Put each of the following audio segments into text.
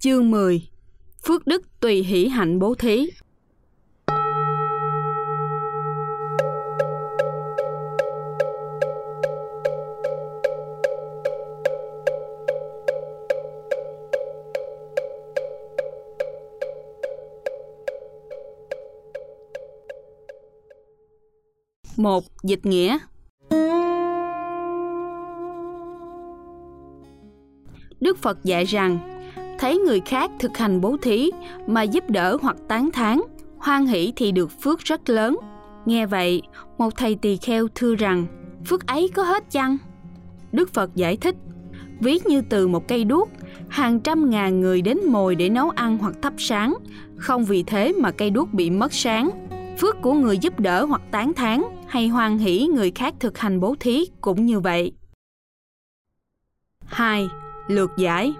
Chương 10 Phước đức tùy hỷ hạnh bố thí. Một, Dịch nghĩa. Đức Phật dạy rằng thấy người khác thực hành bố thí mà giúp đỡ hoặc tán thán, hoan hỷ thì được phước rất lớn. Nghe vậy, một thầy tỳ kheo thưa rằng, phước ấy có hết chăng? Đức Phật giải thích, ví như từ một cây đuốc, hàng trăm ngàn người đến mồi để nấu ăn hoặc thắp sáng, không vì thế mà cây đuốc bị mất sáng. Phước của người giúp đỡ hoặc tán thán hay hoan hỷ người khác thực hành bố thí cũng như vậy. 2. Lược giải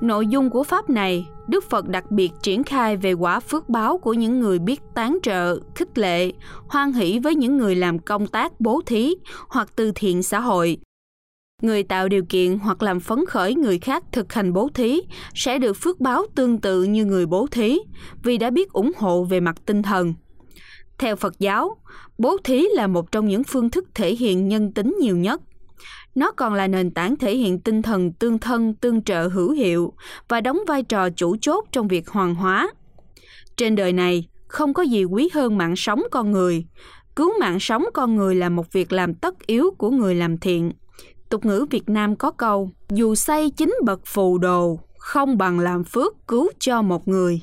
Nội dung của pháp này, Đức Phật đặc biệt triển khai về quả phước báo của những người biết tán trợ, khích lệ, hoan hỷ với những người làm công tác bố thí hoặc từ thiện xã hội. Người tạo điều kiện hoặc làm phấn khởi người khác thực hành bố thí sẽ được phước báo tương tự như người bố thí vì đã biết ủng hộ về mặt tinh thần. Theo Phật giáo, bố thí là một trong những phương thức thể hiện nhân tính nhiều nhất nó còn là nền tảng thể hiện tinh thần tương thân, tương trợ hữu hiệu và đóng vai trò chủ chốt trong việc hoàn hóa. Trên đời này, không có gì quý hơn mạng sống con người. Cứu mạng sống con người là một việc làm tất yếu của người làm thiện. Tục ngữ Việt Nam có câu, dù xây chính bậc phù đồ, không bằng làm phước cứu cho một người.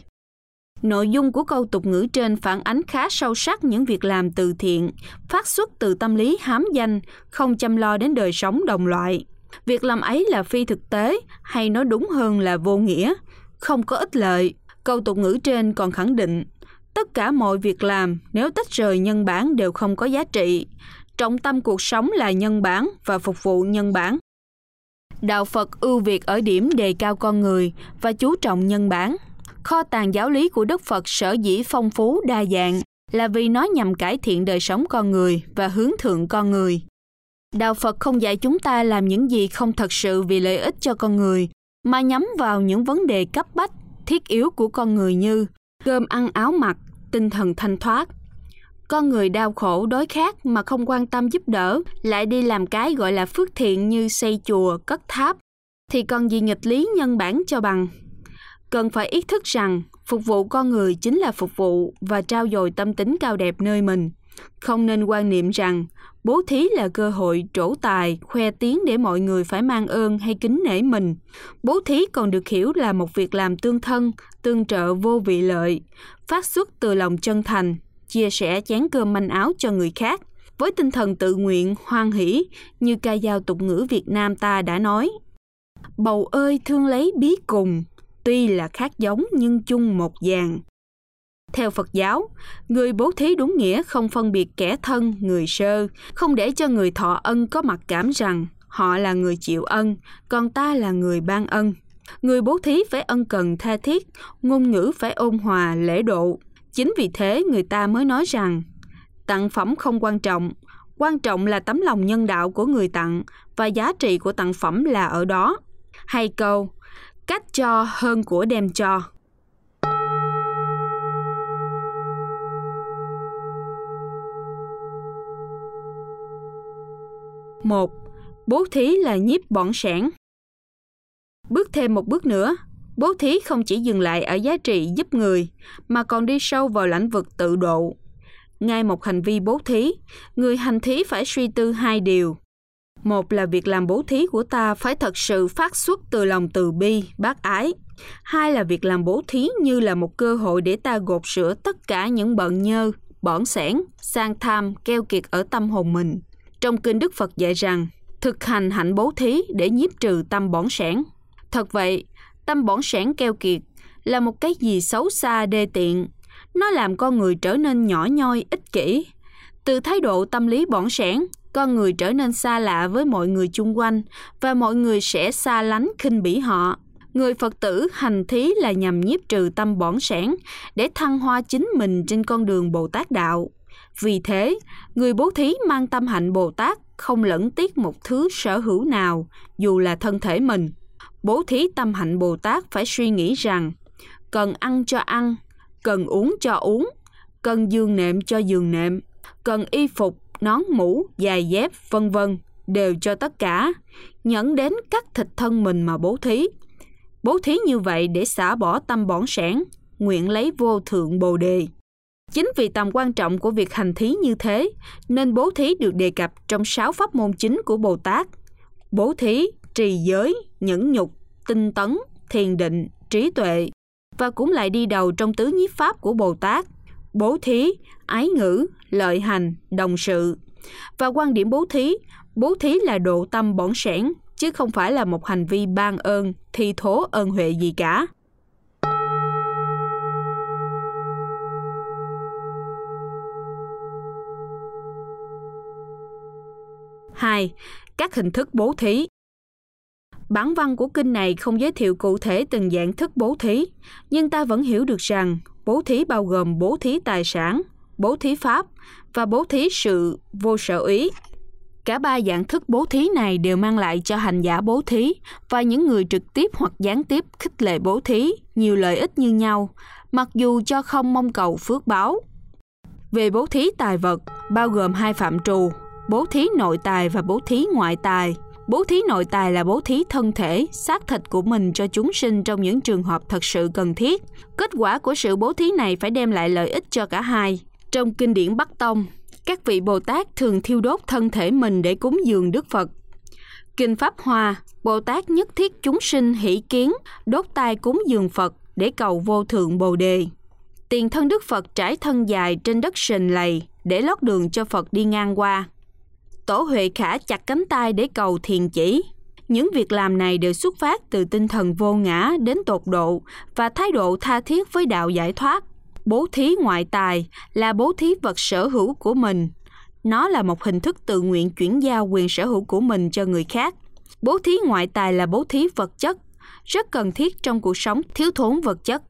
Nội dung của câu tục ngữ trên phản ánh khá sâu sắc những việc làm từ thiện, phát xuất từ tâm lý hám danh, không chăm lo đến đời sống đồng loại. Việc làm ấy là phi thực tế, hay nói đúng hơn là vô nghĩa, không có ích lợi. Câu tục ngữ trên còn khẳng định, tất cả mọi việc làm nếu tách rời nhân bản đều không có giá trị. Trọng tâm cuộc sống là nhân bản và phục vụ nhân bản. Đạo Phật ưu việt ở điểm đề cao con người và chú trọng nhân bản kho tàng giáo lý của Đức Phật sở dĩ phong phú đa dạng là vì nó nhằm cải thiện đời sống con người và hướng thượng con người. Đạo Phật không dạy chúng ta làm những gì không thật sự vì lợi ích cho con người, mà nhắm vào những vấn đề cấp bách, thiết yếu của con người như cơm ăn áo mặc, tinh thần thanh thoát. Con người đau khổ đói khát mà không quan tâm giúp đỡ, lại đi làm cái gọi là phước thiện như xây chùa, cất tháp, thì còn gì nghịch lý nhân bản cho bằng cần phải ý thức rằng phục vụ con người chính là phục vụ và trao dồi tâm tính cao đẹp nơi mình. Không nên quan niệm rằng bố thí là cơ hội trổ tài, khoe tiếng để mọi người phải mang ơn hay kính nể mình. Bố thí còn được hiểu là một việc làm tương thân, tương trợ vô vị lợi, phát xuất từ lòng chân thành, chia sẻ chén cơm manh áo cho người khác. Với tinh thần tự nguyện, hoan hỷ, như ca dao tục ngữ việt nam ta đã nói, bầu ơi, thương lấy bí cùng tuy là khác giống nhưng chung một dàn. Theo Phật giáo, người bố thí đúng nghĩa không phân biệt kẻ thân, người sơ, không để cho người thọ ân có mặc cảm rằng họ là người chịu ân, còn ta là người ban ân. Người bố thí phải ân cần tha thiết, ngôn ngữ phải ôn hòa, lễ độ. Chính vì thế người ta mới nói rằng tặng phẩm không quan trọng, quan trọng là tấm lòng nhân đạo của người tặng và giá trị của tặng phẩm là ở đó. Hay câu, cách cho hơn của đem cho một, bố thí là nhiếp bỏng sản bước thêm một bước nữa, bố thí không chỉ dừng lại ở giá trị giúp người, mà còn đi sâu vào lĩnh vực tự độ. Ngay một hành vi bố thí, người hành thí phải suy tư hai điều một là việc làm bố thí của ta phải thật sự phát xuất từ lòng từ bi, bác ái. Hai là việc làm bố thí như là một cơ hội để ta gột sửa tất cả những bận nhơ, bỏn sẻn, sang tham, keo kiệt ở tâm hồn mình. Trong kinh Đức Phật dạy rằng, thực hành hạnh bố thí để nhiếp trừ tâm bỏn sẻn. Thật vậy, tâm bỏn sẻn keo kiệt là một cái gì xấu xa đê tiện. Nó làm con người trở nên nhỏ nhoi, ích kỷ. Từ thái độ tâm lý bỏn sẻn, con người trở nên xa lạ với mọi người chung quanh và mọi người sẽ xa lánh khinh bỉ họ. Người Phật tử hành thí là nhằm nhiếp trừ tâm bỏn sẻn để thăng hoa chính mình trên con đường Bồ Tát đạo. Vì thế, người bố thí mang tâm hạnh Bồ Tát không lẫn tiếc một thứ sở hữu nào, dù là thân thể mình. Bố thí tâm hạnh Bồ Tát phải suy nghĩ rằng cần ăn cho ăn, cần uống cho uống, cần giường nệm cho giường nệm, cần y phục, nón mũ, giày dép, vân vân đều cho tất cả, nhẫn đến cắt thịt thân mình mà bố thí. Bố thí như vậy để xả bỏ tâm bỏn sẻn, nguyện lấy vô thượng bồ đề. Chính vì tầm quan trọng của việc hành thí như thế, nên bố thí được đề cập trong sáu pháp môn chính của Bồ Tát. Bố thí, trì giới, nhẫn nhục, tinh tấn, thiền định, trí tuệ, và cũng lại đi đầu trong tứ nhiếp pháp của Bồ Tát. Bố thí, ái ngữ, lợi hành, đồng sự. Và quan điểm bố thí, bố thí là độ tâm bổn sẻn, chứ không phải là một hành vi ban ơn, thi thố ơn huệ gì cả. hai Các hình thức bố thí Bản văn của kinh này không giới thiệu cụ thể từng dạng thức bố thí, nhưng ta vẫn hiểu được rằng bố thí bao gồm bố thí tài sản, bố thí pháp và bố thí sự vô sở ý. Cả ba dạng thức bố thí này đều mang lại cho hành giả bố thí và những người trực tiếp hoặc gián tiếp khích lệ bố thí nhiều lợi ích như nhau, mặc dù cho không mong cầu phước báo. Về bố thí tài vật, bao gồm hai phạm trù bố thí nội tài và bố thí ngoại tài. Bố thí nội tài là bố thí thân thể, xác thịt của mình cho chúng sinh trong những trường hợp thật sự cần thiết. Kết quả của sự bố thí này phải đem lại lợi ích cho cả hai. Trong kinh điển Bắc Tông, các vị Bồ Tát thường thiêu đốt thân thể mình để cúng dường Đức Phật. Kinh Pháp Hoa, Bồ Tát nhất thiết chúng sinh hỷ kiến, đốt tai cúng dường Phật để cầu vô thượng Bồ Đề. Tiền thân Đức Phật trải thân dài trên đất sình lầy để lót đường cho Phật đi ngang qua. Tổ Huệ Khả chặt cánh tay để cầu thiền chỉ. Những việc làm này đều xuất phát từ tinh thần vô ngã đến tột độ và thái độ tha thiết với đạo giải thoát. Bố thí ngoại tài là bố thí vật sở hữu của mình. Nó là một hình thức tự nguyện chuyển giao quyền sở hữu của mình cho người khác. Bố thí ngoại tài là bố thí vật chất, rất cần thiết trong cuộc sống thiếu thốn vật chất.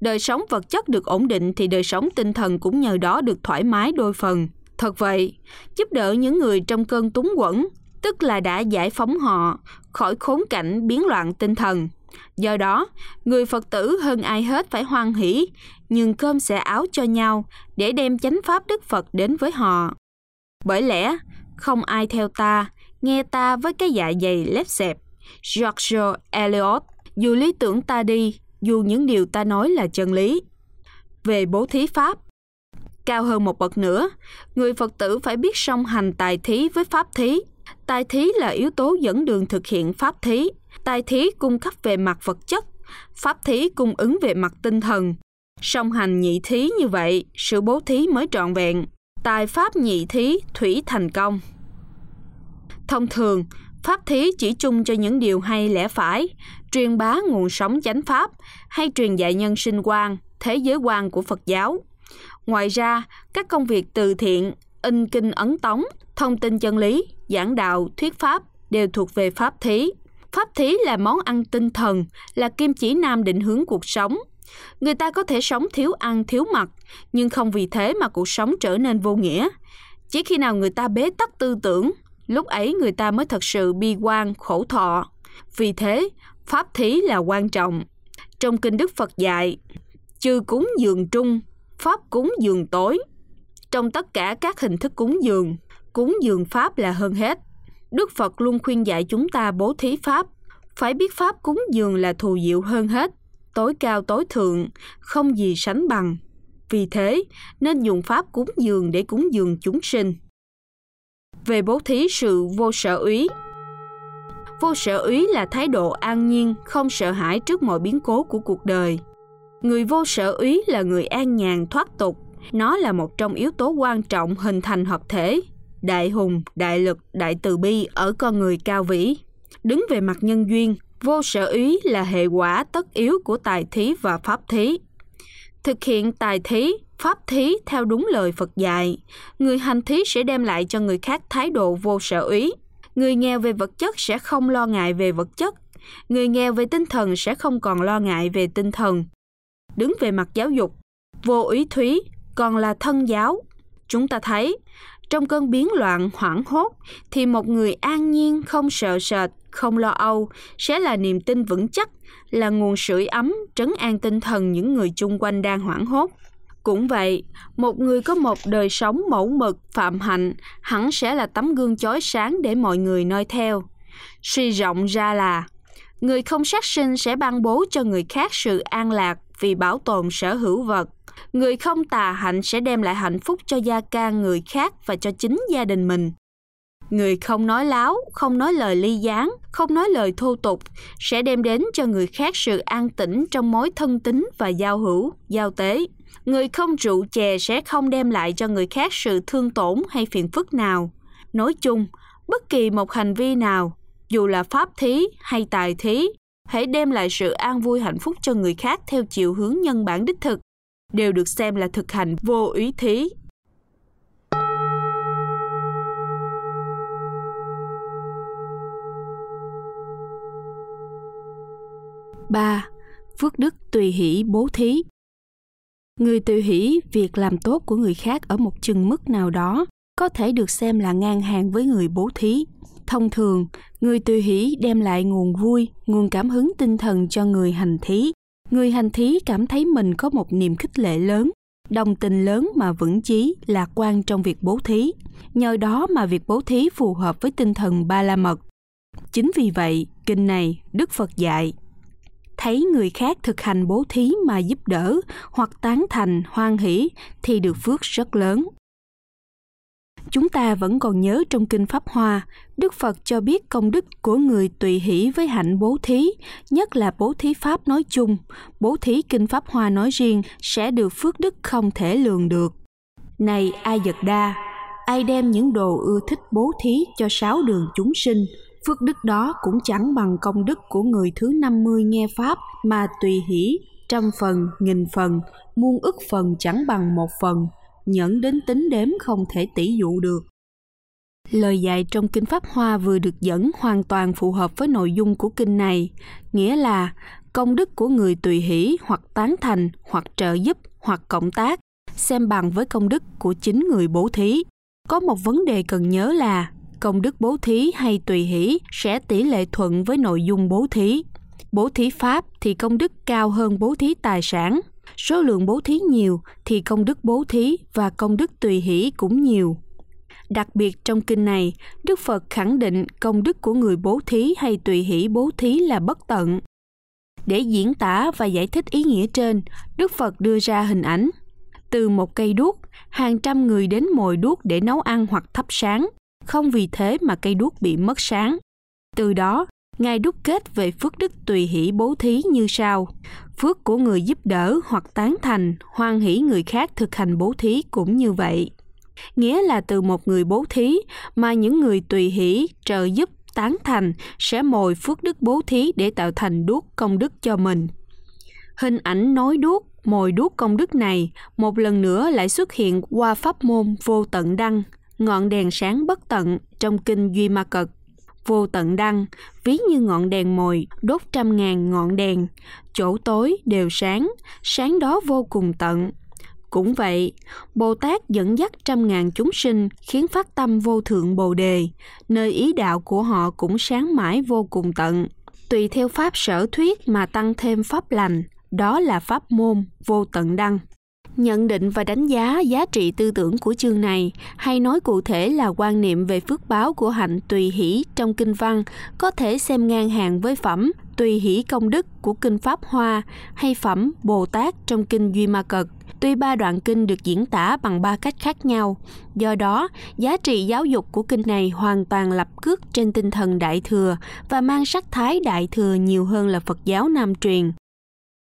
Đời sống vật chất được ổn định thì đời sống tinh thần cũng nhờ đó được thoải mái đôi phần. Thật vậy, giúp đỡ những người trong cơn túng quẫn, tức là đã giải phóng họ khỏi khốn cảnh biến loạn tinh thần. Do đó, người Phật tử hơn ai hết phải hoan hỷ, nhường cơm xẻ áo cho nhau để đem chánh pháp Đức Phật đến với họ. Bởi lẽ, không ai theo ta, nghe ta với cái dạ dày lép xẹp. George Eliot, dù lý tưởng ta đi, dù những điều ta nói là chân lý. Về bố thí pháp, Cao hơn một bậc nữa, người Phật tử phải biết song hành tài thí với pháp thí. Tài thí là yếu tố dẫn đường thực hiện pháp thí. Tài thí cung cấp về mặt vật chất, pháp thí cung ứng về mặt tinh thần. Song hành nhị thí như vậy, sự bố thí mới trọn vẹn. Tài pháp nhị thí, thủy thành công. Thông thường, pháp thí chỉ chung cho những điều hay lẽ phải, truyền bá nguồn sống chánh pháp hay truyền dạy nhân sinh quan, thế giới quan của Phật giáo. Ngoài ra, các công việc từ thiện, in kinh ấn tống, thông tin chân lý, giảng đạo, thuyết pháp đều thuộc về pháp thí. Pháp thí là món ăn tinh thần, là kim chỉ nam định hướng cuộc sống. Người ta có thể sống thiếu ăn, thiếu mặc, nhưng không vì thế mà cuộc sống trở nên vô nghĩa. Chỉ khi nào người ta bế tắc tư tưởng, lúc ấy người ta mới thật sự bi quan, khổ thọ. Vì thế, pháp thí là quan trọng. Trong kinh Đức Phật dạy, chư cúng dường trung, pháp cúng dường tối. Trong tất cả các hình thức cúng dường, cúng dường pháp là hơn hết. Đức Phật luôn khuyên dạy chúng ta bố thí pháp, phải biết pháp cúng dường là thù diệu hơn hết, tối cao tối thượng, không gì sánh bằng. Vì thế, nên dùng pháp cúng dường để cúng dường chúng sinh. Về bố thí sự vô sở úy Vô sở úy là thái độ an nhiên, không sợ hãi trước mọi biến cố của cuộc đời – Người vô sở úy là người an nhàn thoát tục. Nó là một trong yếu tố quan trọng hình thành hợp thể, đại hùng, đại lực, đại từ bi ở con người cao vĩ. Đứng về mặt nhân duyên, vô sở ý là hệ quả tất yếu của tài thí và pháp thí. Thực hiện tài thí, pháp thí theo đúng lời Phật dạy, người hành thí sẽ đem lại cho người khác thái độ vô sở ý. Người nghèo về vật chất sẽ không lo ngại về vật chất, người nghèo về tinh thần sẽ không còn lo ngại về tinh thần đứng về mặt giáo dục, vô ý thúy còn là thân giáo. Chúng ta thấy, trong cơn biến loạn hoảng hốt thì một người an nhiên không sợ sệt, không lo âu sẽ là niềm tin vững chắc, là nguồn sưởi ấm, trấn an tinh thần những người chung quanh đang hoảng hốt. Cũng vậy, một người có một đời sống mẫu mực, phạm hạnh hẳn sẽ là tấm gương chói sáng để mọi người noi theo. Suy rộng ra là, người không sát sinh sẽ ban bố cho người khác sự an lạc vì bảo tồn sở hữu vật. Người không tà hạnh sẽ đem lại hạnh phúc cho gia can người khác và cho chính gia đình mình. Người không nói láo, không nói lời ly gián, không nói lời thô tục sẽ đem đến cho người khác sự an tĩnh trong mối thân tín và giao hữu, giao tế. Người không rượu chè sẽ không đem lại cho người khác sự thương tổn hay phiền phức nào. Nói chung, bất kỳ một hành vi nào, dù là pháp thí hay tài thí, hãy đem lại sự an vui hạnh phúc cho người khác theo chiều hướng nhân bản đích thực, đều được xem là thực hành vô ý thí. ba Phước đức tùy hỷ bố thí Người tùy hỷ việc làm tốt của người khác ở một chừng mức nào đó có thể được xem là ngang hàng với người bố thí. Thông thường, người tùy hỷ đem lại nguồn vui, nguồn cảm hứng tinh thần cho người hành thí. Người hành thí cảm thấy mình có một niềm khích lệ lớn, đồng tình lớn mà vững chí, lạc quan trong việc bố thí. Nhờ đó mà việc bố thí phù hợp với tinh thần ba la mật. Chính vì vậy, kinh này Đức Phật dạy thấy người khác thực hành bố thí mà giúp đỡ hoặc tán thành hoan hỷ thì được phước rất lớn chúng ta vẫn còn nhớ trong kinh pháp hoa đức phật cho biết công đức của người tùy hỷ với hạnh bố thí nhất là bố thí pháp nói chung. Bố thí kinh pháp hoa nói riêng sẽ được phước đức không thể lường được. Này ai giật đa ai đem những đồ ưa thích bố thí cho sáu đường chúng sinh phước đức đó cũng chẳng bằng công đức của người thứ 50 nghe Pháp mà tùy hỷ, trăm phần, nghìn phần, muôn ức phần chẳng bằng một phần, nhẫn đến tính đếm không thể tỷ dụ được. Lời dạy trong Kinh Pháp Hoa vừa được dẫn hoàn toàn phù hợp với nội dung của kinh này, nghĩa là công đức của người tùy hỷ hoặc tán thành hoặc trợ giúp hoặc cộng tác xem bằng với công đức của chính người bố thí. Có một vấn đề cần nhớ là công đức bố thí hay tùy hỷ sẽ tỷ lệ thuận với nội dung bố thí. Bố thí pháp thì công đức cao hơn bố thí tài sản. Số lượng bố thí nhiều thì công đức bố thí và công đức tùy hỷ cũng nhiều. Đặc biệt trong kinh này, Đức Phật khẳng định công đức của người bố thí hay tùy hỷ bố thí là bất tận. Để diễn tả và giải thích ý nghĩa trên, Đức Phật đưa ra hình ảnh. Từ một cây đuốc, hàng trăm người đến mồi đuốc để nấu ăn hoặc thắp sáng không vì thế mà cây đuốc bị mất sáng. Từ đó, Ngài đúc kết về phước đức tùy hỷ bố thí như sau. Phước của người giúp đỡ hoặc tán thành, hoan hỷ người khác thực hành bố thí cũng như vậy. Nghĩa là từ một người bố thí mà những người tùy hỷ, trợ giúp, tán thành sẽ mồi phước đức bố thí để tạo thành đuốc công đức cho mình. Hình ảnh nói đuốc, mồi đuốc công đức này một lần nữa lại xuất hiện qua pháp môn vô tận đăng ngọn đèn sáng bất tận trong kinh Duy Ma Cật. Vô tận đăng, ví như ngọn đèn mồi đốt trăm ngàn ngọn đèn, chỗ tối đều sáng, sáng đó vô cùng tận. Cũng vậy, Bồ Tát dẫn dắt trăm ngàn chúng sinh khiến phát tâm vô thượng Bồ Đề, nơi ý đạo của họ cũng sáng mãi vô cùng tận. Tùy theo pháp sở thuyết mà tăng thêm pháp lành, đó là pháp môn vô tận đăng nhận định và đánh giá giá trị tư tưởng của chương này, hay nói cụ thể là quan niệm về phước báo của hạnh tùy hỷ trong kinh văn, có thể xem ngang hàng với phẩm tùy hỷ công đức của kinh pháp hoa hay phẩm bồ tát trong kinh duy ma cật. Tuy ba đoạn kinh được diễn tả bằng ba cách khác nhau, do đó, giá trị giáo dục của kinh này hoàn toàn lập cước trên tinh thần đại thừa và mang sắc thái đại thừa nhiều hơn là phật giáo nam truyền.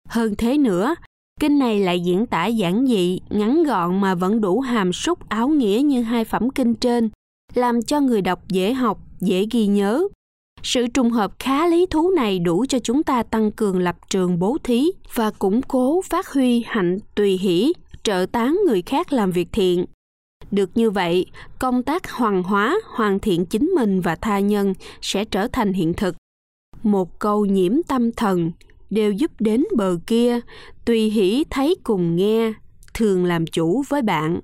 Hơn thế nữa Kinh này lại diễn tả giản dị, ngắn gọn mà vẫn đủ hàm súc áo nghĩa như hai phẩm kinh trên, làm cho người đọc dễ học, dễ ghi nhớ. Sự trùng hợp khá lý thú này đủ cho chúng ta tăng cường lập trường bố thí và củng cố phát huy hạnh tùy hỷ, trợ tán người khác làm việc thiện. Được như vậy, công tác hoàn hóa, hoàn thiện chính mình và tha nhân sẽ trở thành hiện thực. Một câu nhiễm tâm thần, đều giúp đến bờ kia, tùy hỷ thấy cùng nghe, thường làm chủ với bạn.